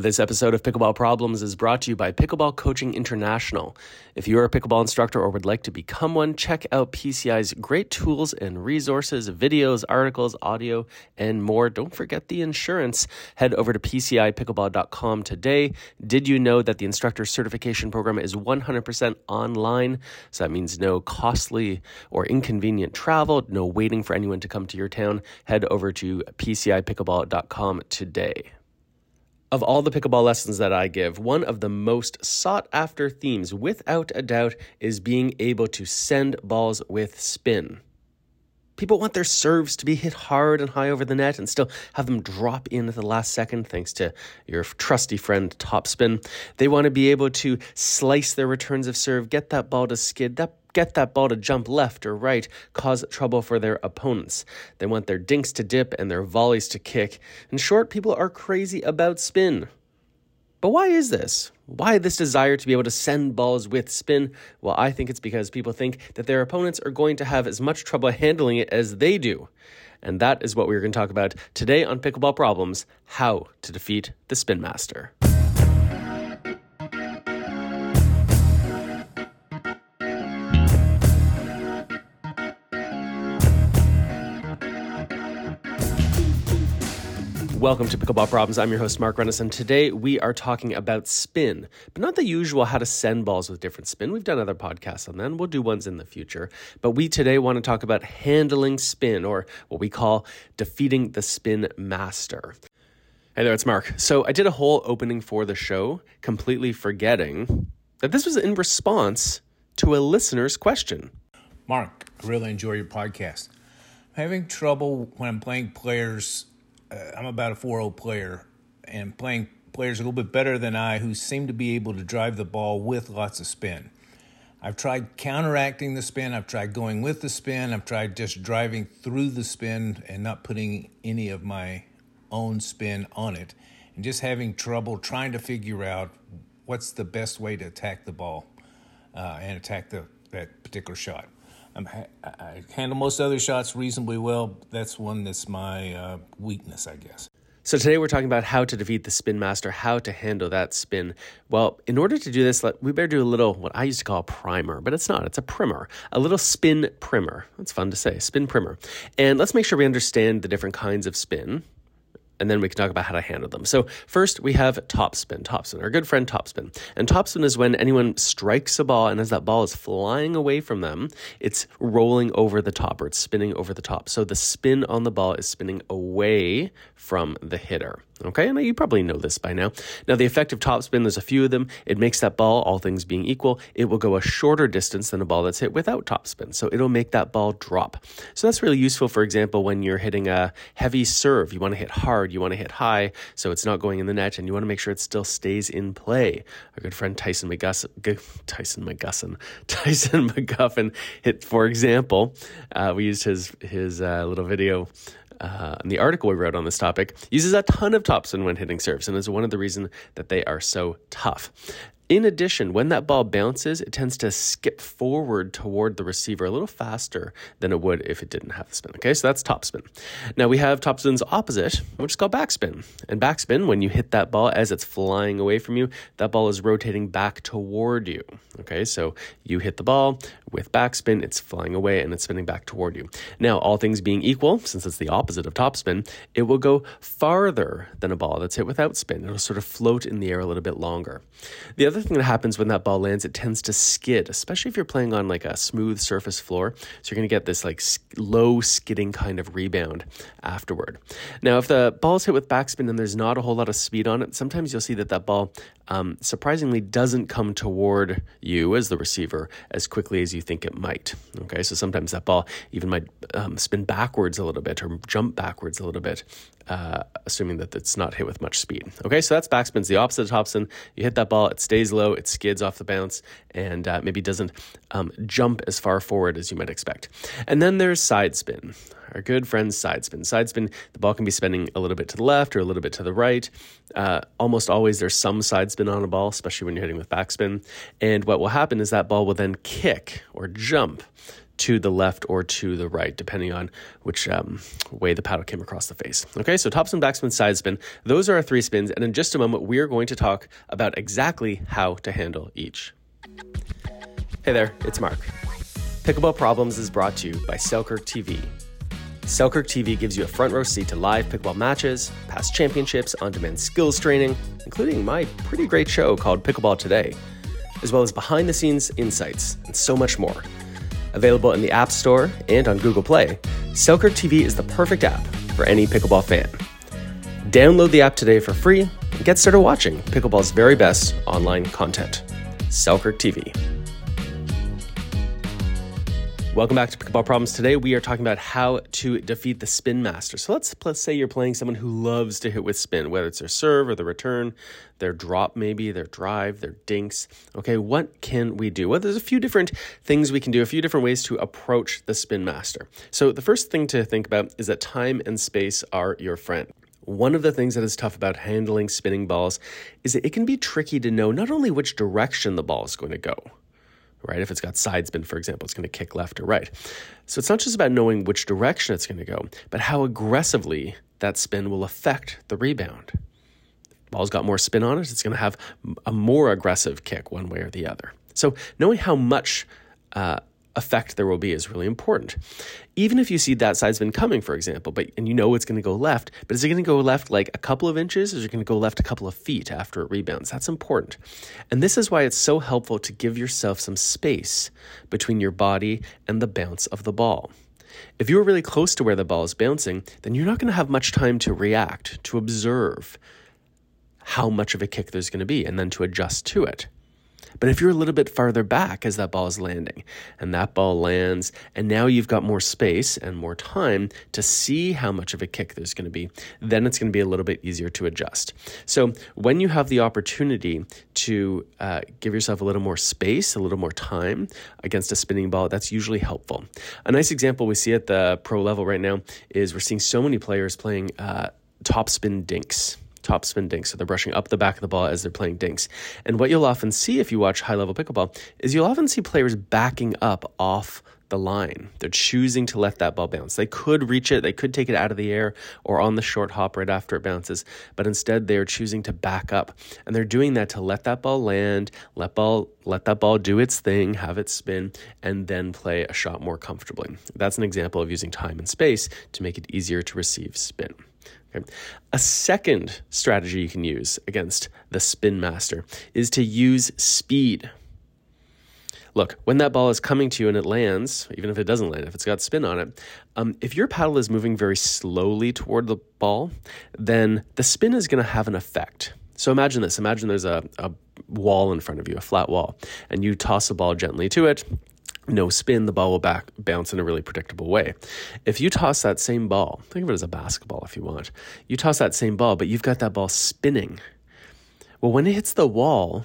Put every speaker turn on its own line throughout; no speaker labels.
This episode of Pickleball Problems is brought to you by Pickleball Coaching International. If you are a pickleball instructor or would like to become one, check out PCI's great tools and resources, videos, articles, audio, and more. Don't forget the insurance. Head over to PCIPickleball.com today. Did you know that the instructor certification program is 100% online? So that means no costly or inconvenient travel, no waiting for anyone to come to your town. Head over to PCIPickleball.com today. Of all the pickleball lessons that I give, one of the most sought after themes, without a doubt, is being able to send balls with spin. People want their serves to be hit hard and high over the net and still have them drop in at the last second, thanks to your trusty friend Topspin. They want to be able to slice their returns of serve, get that ball to skid, that get that ball to jump left or right, cause trouble for their opponents. They want their dinks to dip and their volleys to kick. In short, people are crazy about spin. But why is this? Why this desire to be able to send balls with spin? Well, I think it's because people think that their opponents are going to have as much trouble handling it as they do. And that is what we're going to talk about today on Pickleball Problems how to defeat the Spin Master. Welcome to Pickleball Problems. I'm your host, Mark Rennes, and today we are talking about spin, but not the usual how to send balls with different spin. We've done other podcasts on that, and we'll do ones in the future. But we today want to talk about handling spin, or what we call defeating the spin master. Hey there, it's Mark. So I did a whole opening for the show, completely forgetting that this was in response to a listener's question.
Mark, I really enjoy your podcast. I'm having trouble when I'm playing players uh, I'm about a 4-0 player and playing players a little bit better than I who seem to be able to drive the ball with lots of spin. I've tried counteracting the spin, I've tried going with the spin, I've tried just driving through the spin and not putting any of my own spin on it, and just having trouble trying to figure out what's the best way to attack the ball uh, and attack the, that particular shot. I'm, i handle most other shots reasonably well. That's one that's my uh, weakness, I guess.
So today we're talking about how to defeat the spin master, how to handle that spin. Well, in order to do this, we better do a little what I used to call a primer, but it's not. It's a primer, a little spin primer. That's fun to say, spin primer. And let's make sure we understand the different kinds of spin and then we can talk about how to handle them. So first we have topspin, topspin, our good friend topspin. And topspin is when anyone strikes a ball and as that ball is flying away from them, it's rolling over the top or it's spinning over the top. So the spin on the ball is spinning away from the hitter. Okay, and you probably know this by now. Now, the effective topspin, there's a few of them. It makes that ball, all things being equal, it will go a shorter distance than a ball that's hit without topspin. So it'll make that ball drop. So that's really useful, for example, when you're hitting a heavy serve. You want to hit hard, you want to hit high, so it's not going in the net, and you want to make sure it still stays in play. Our good friend Tyson McGussin, Tyson McGussin, Tyson McGuffin hit, for example, uh, we used his, his uh, little video uh, the article we wrote on this topic uses a ton of topspin when hitting serves, and is one of the reasons that they are so tough. In addition, when that ball bounces, it tends to skip forward toward the receiver a little faster than it would if it didn't have the spin. Okay, so that's topspin. Now we have topspin's opposite, which is called backspin. And backspin, when you hit that ball as it's flying away from you, that ball is rotating back toward you. Okay, so you hit the ball with backspin, it's flying away and it's spinning back toward you. Now, all things being equal, since it's the opposite of topspin, it will go farther than a ball that's hit without spin. It'll sort of float in the air a little bit longer. The other thing that happens when that ball lands, it tends to skid, especially if you're playing on like a smooth surface floor. So you're going to get this like low skidding kind of rebound afterward. Now, if the ball's hit with backspin and there's not a whole lot of speed on it, sometimes you'll see that that ball um, surprisingly doesn't come toward you as the receiver as quickly as you think it might. Okay, so sometimes that ball even might um, spin backwards a little bit or jump backwards a little bit, uh, assuming that it's not hit with much speed. Okay, so that's backspin's the opposite of topspin. You hit that ball, it stays low, it skids off the bounce, and uh, maybe doesn't um, jump as far forward as you might expect. And then there's side spin our good friend side spin. Side spin, the ball can be spinning a little bit to the left or a little bit to the right. Uh, almost always there's some side spin on a ball, especially when you're hitting with backspin. And what will happen is that ball will then kick or jump to the left or to the right, depending on which um, way the paddle came across the face. Okay, so topspin, backspin, side spin, those are our three spins. And in just a moment, we are going to talk about exactly how to handle each. Hey there, it's Mark. Pickleball Problems is brought to you by Selkirk TV. Selkirk TV gives you a front row seat to live pickleball matches, past championships, on demand skills training, including my pretty great show called Pickleball Today, as well as behind the scenes insights, and so much more. Available in the App Store and on Google Play, Selkirk TV is the perfect app for any pickleball fan. Download the app today for free and get started watching pickleball's very best online content. Selkirk TV. Welcome back to Pickleball Problems. Today we are talking about how to defeat the spin master. So let's let's say you're playing someone who loves to hit with spin, whether it's their serve or the return, their drop maybe, their drive, their dinks. Okay, what can we do? Well, there's a few different things we can do, a few different ways to approach the spin master. So the first thing to think about is that time and space are your friend. One of the things that is tough about handling spinning balls is that it can be tricky to know not only which direction the ball is going to go, right? If it's got side spin, for example, it's going to kick left or right. So it's not just about knowing which direction it's going to go, but how aggressively that spin will affect the rebound. Ball's got more spin on it, it's going to have a more aggressive kick one way or the other. So knowing how much uh, effect there will be is really important. Even if you see that side spin coming, for example, but and you know it's going to go left, but is it going to go left like a couple of inches, or is it going to go left a couple of feet after it rebounds? That's important. And this is why it's so helpful to give yourself some space between your body and the bounce of the ball. If you're really close to where the ball is bouncing, then you're not going to have much time to react, to observe how much of a kick there's going to be, and then to adjust to it. But if you're a little bit farther back as that ball is landing and that ball lands, and now you've got more space and more time to see how much of a kick there's going to be, then it's going to be a little bit easier to adjust. So when you have the opportunity to uh, give yourself a little more space, a little more time against a spinning ball, that's usually helpful. A nice example we see at the pro level right now is we're seeing so many players playing uh, top spin dinks top spin dinks. So they're brushing up the back of the ball as they're playing dinks. And what you'll often see if you watch high level pickleball is you'll often see players backing up off the line. They're choosing to let that ball bounce. They could reach it, they could take it out of the air or on the short hop right after it bounces, but instead they're choosing to back up. And they're doing that to let that ball land, let ball let that ball do its thing, have it spin, and then play a shot more comfortably. That's an example of using time and space to make it easier to receive spin. Okay. A second strategy you can use against the spin master is to use speed. Look, when that ball is coming to you and it lands, even if it doesn't land, if it's got spin on it, um, if your paddle is moving very slowly toward the ball, then the spin is going to have an effect. So imagine this imagine there's a, a wall in front of you, a flat wall, and you toss a ball gently to it no spin, the ball will back bounce in a really predictable way. If you toss that same ball, think of it as a basketball if you want. You toss that same ball, but you've got that ball spinning. Well, when it hits the wall,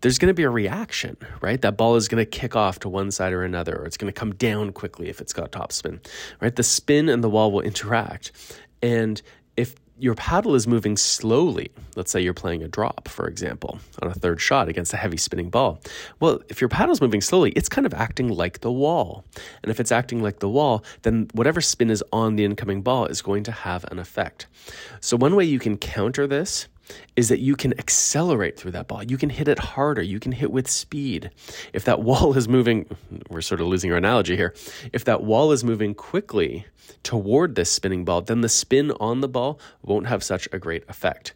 there's going to be a reaction, right? That ball is going to kick off to one side or another, or it's going to come down quickly if it's got top spin, right? The spin and the wall will interact. And if your paddle is moving slowly, let's say you're playing a drop, for example, on a third shot against a heavy spinning ball. Well, if your paddle's moving slowly, it's kind of acting like the wall. And if it's acting like the wall, then whatever spin is on the incoming ball is going to have an effect. So, one way you can counter this is that you can accelerate through that ball. You can hit it harder. You can hit with speed. If that wall is moving, we're sort of losing our analogy here. If that wall is moving quickly toward this spinning ball, then the spin on the ball won't have such a great effect.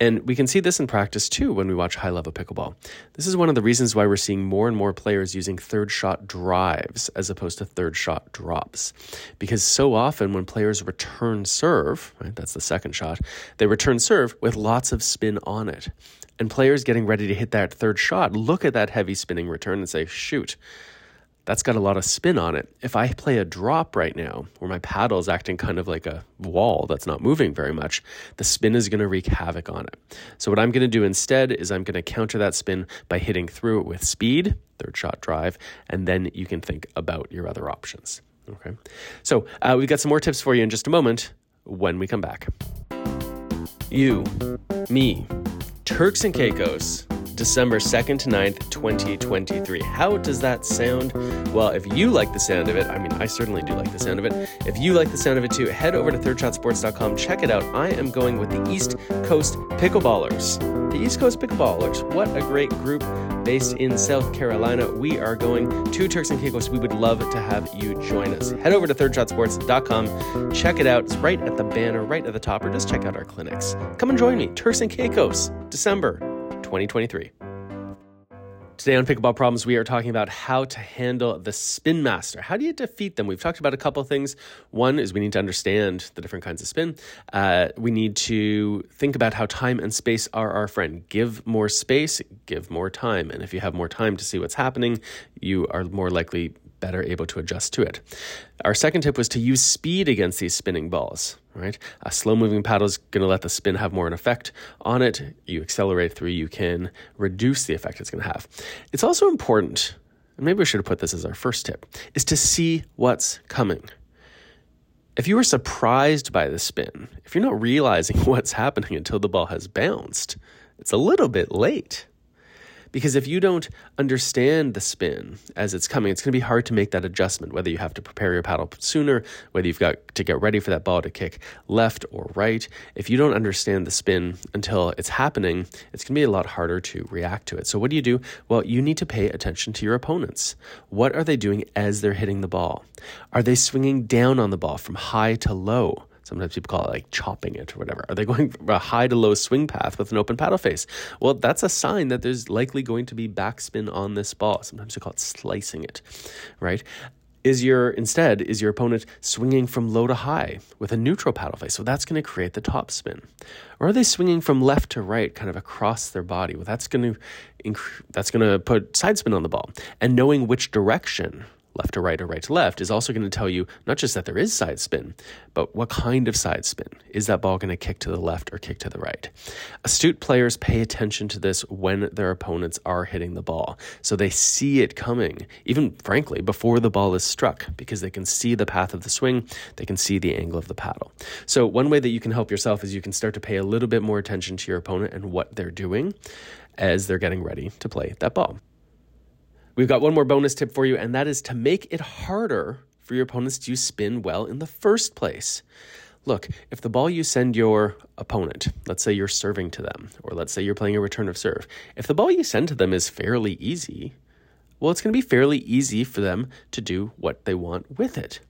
And we can see this in practice too when we watch high level pickleball. This is one of the reasons why we're seeing more and more players using third shot drives as opposed to third shot drops. Because so often when players return serve, right, that's the second shot, they return serve with lots of spin on it. And players getting ready to hit that third shot look at that heavy spinning return and say, shoot, that's got a lot of spin on it. If I play a drop right now, where my paddle is acting kind of like a wall that's not moving very much, the spin is going to wreak havoc on it. So, what I'm going to do instead is I'm going to counter that spin by hitting through it with speed, third shot drive, and then you can think about your other options. Okay. So, uh, we've got some more tips for you in just a moment when we come back. You, me, Turks and Caicos December 2nd to 9th, 2023. How does that sound? Well, if you like the sound of it, I mean, I certainly do like the sound of it. If you like the sound of it too, head over to thirdshotsports.com, check it out. I am going with the East Coast Pickleballers. The East Coast Pickleballers. What a great group based in South Carolina. We are going to Turks and Caicos. We would love to have you join us. Head over to thirdshotsports.com, check it out. It's right at the banner, right at the top, or just check out our clinics. Come and join me. Turks and Caicos, December 2023. Today on Pickleball Problems, we are talking about how to handle the Spin Master. How do you defeat them? We've talked about a couple of things. One is we need to understand the different kinds of spin. Uh, we need to think about how time and space are our friend. Give more space, give more time. And if you have more time to see what's happening, you are more likely better able to adjust to it. Our second tip was to use speed against these spinning balls, right? A slow moving paddle is going to let the spin have more an effect on it. You accelerate through, you can reduce the effect it's going to have. It's also important, and maybe we should have put this as our first tip, is to see what's coming. If you are surprised by the spin, if you're not realizing what's happening until the ball has bounced, it's a little bit late. Because if you don't understand the spin as it's coming, it's going to be hard to make that adjustment, whether you have to prepare your paddle sooner, whether you've got to get ready for that ball to kick left or right. If you don't understand the spin until it's happening, it's going to be a lot harder to react to it. So, what do you do? Well, you need to pay attention to your opponents. What are they doing as they're hitting the ball? Are they swinging down on the ball from high to low? Sometimes people call it like chopping it or whatever. Are they going a high to low swing path with an open paddle face? Well, that's a sign that there's likely going to be backspin on this ball. Sometimes we call it slicing it, right? Is your instead is your opponent swinging from low to high with a neutral paddle face? So that's going to create the top spin. Or are they swinging from left to right, kind of across their body? Well, that's going to inc- that's going to put side spin on the ball. And knowing which direction left to right or right to left is also going to tell you not just that there is side spin, but what kind of side spin. Is that ball going to kick to the left or kick to the right? Astute players pay attention to this when their opponents are hitting the ball. So they see it coming, even frankly, before the ball is struck, because they can see the path of the swing, they can see the angle of the paddle. So, one way that you can help yourself is you can start to pay a little bit more attention to your opponent and what they're doing as they're getting ready to play that ball. We've got one more bonus tip for you, and that is to make it harder for your opponents to spin well in the first place. Look, if the ball you send your opponent, let's say you're serving to them, or let's say you're playing a return of serve, if the ball you send to them is fairly easy, well, it's going to be fairly easy for them to do what they want with it.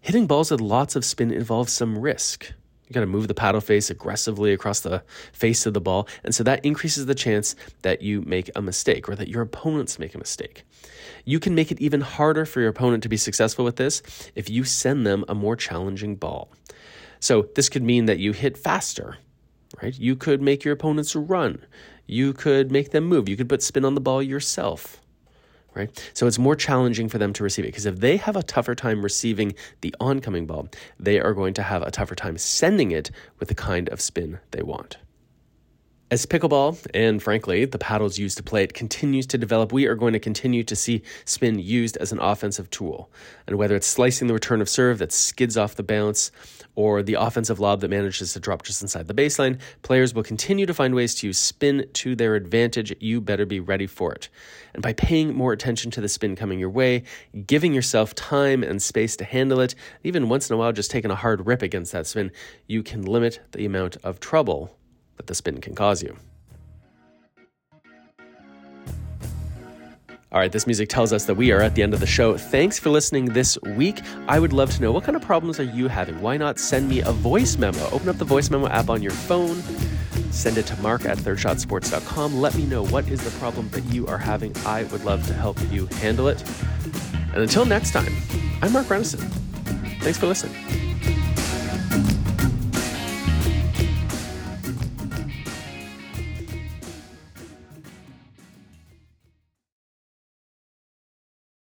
Hitting balls with lots of spin involves some risk. You got to move the paddle face aggressively across the face of the ball. And so that increases the chance that you make a mistake or that your opponents make a mistake. You can make it even harder for your opponent to be successful with this if you send them a more challenging ball. So this could mean that you hit faster, right? You could make your opponents run. You could make them move. You could put spin on the ball yourself right? So it's more challenging for them to receive it because if they have a tougher time receiving the oncoming ball, they are going to have a tougher time sending it with the kind of spin they want. As pickleball, and frankly, the paddles used to play it, continues to develop, we are going to continue to see spin used as an offensive tool. And whether it's slicing the return of serve that skids off the bounce, or the offensive lob that manages to drop just inside the baseline, players will continue to find ways to use spin to their advantage. You better be ready for it. And by paying more attention to the spin coming your way, giving yourself time and space to handle it, even once in a while just taking a hard rip against that spin, you can limit the amount of trouble that the spin can cause you. All right, this music tells us that we are at the end of the show. Thanks for listening this week. I would love to know what kind of problems are you having? Why not send me a voice memo? Open up the voice memo app on your phone, send it to mark at thirdshotsports.com. Let me know what is the problem that you are having. I would love to help you handle it. And until next time, I'm Mark Renneson. Thanks for listening.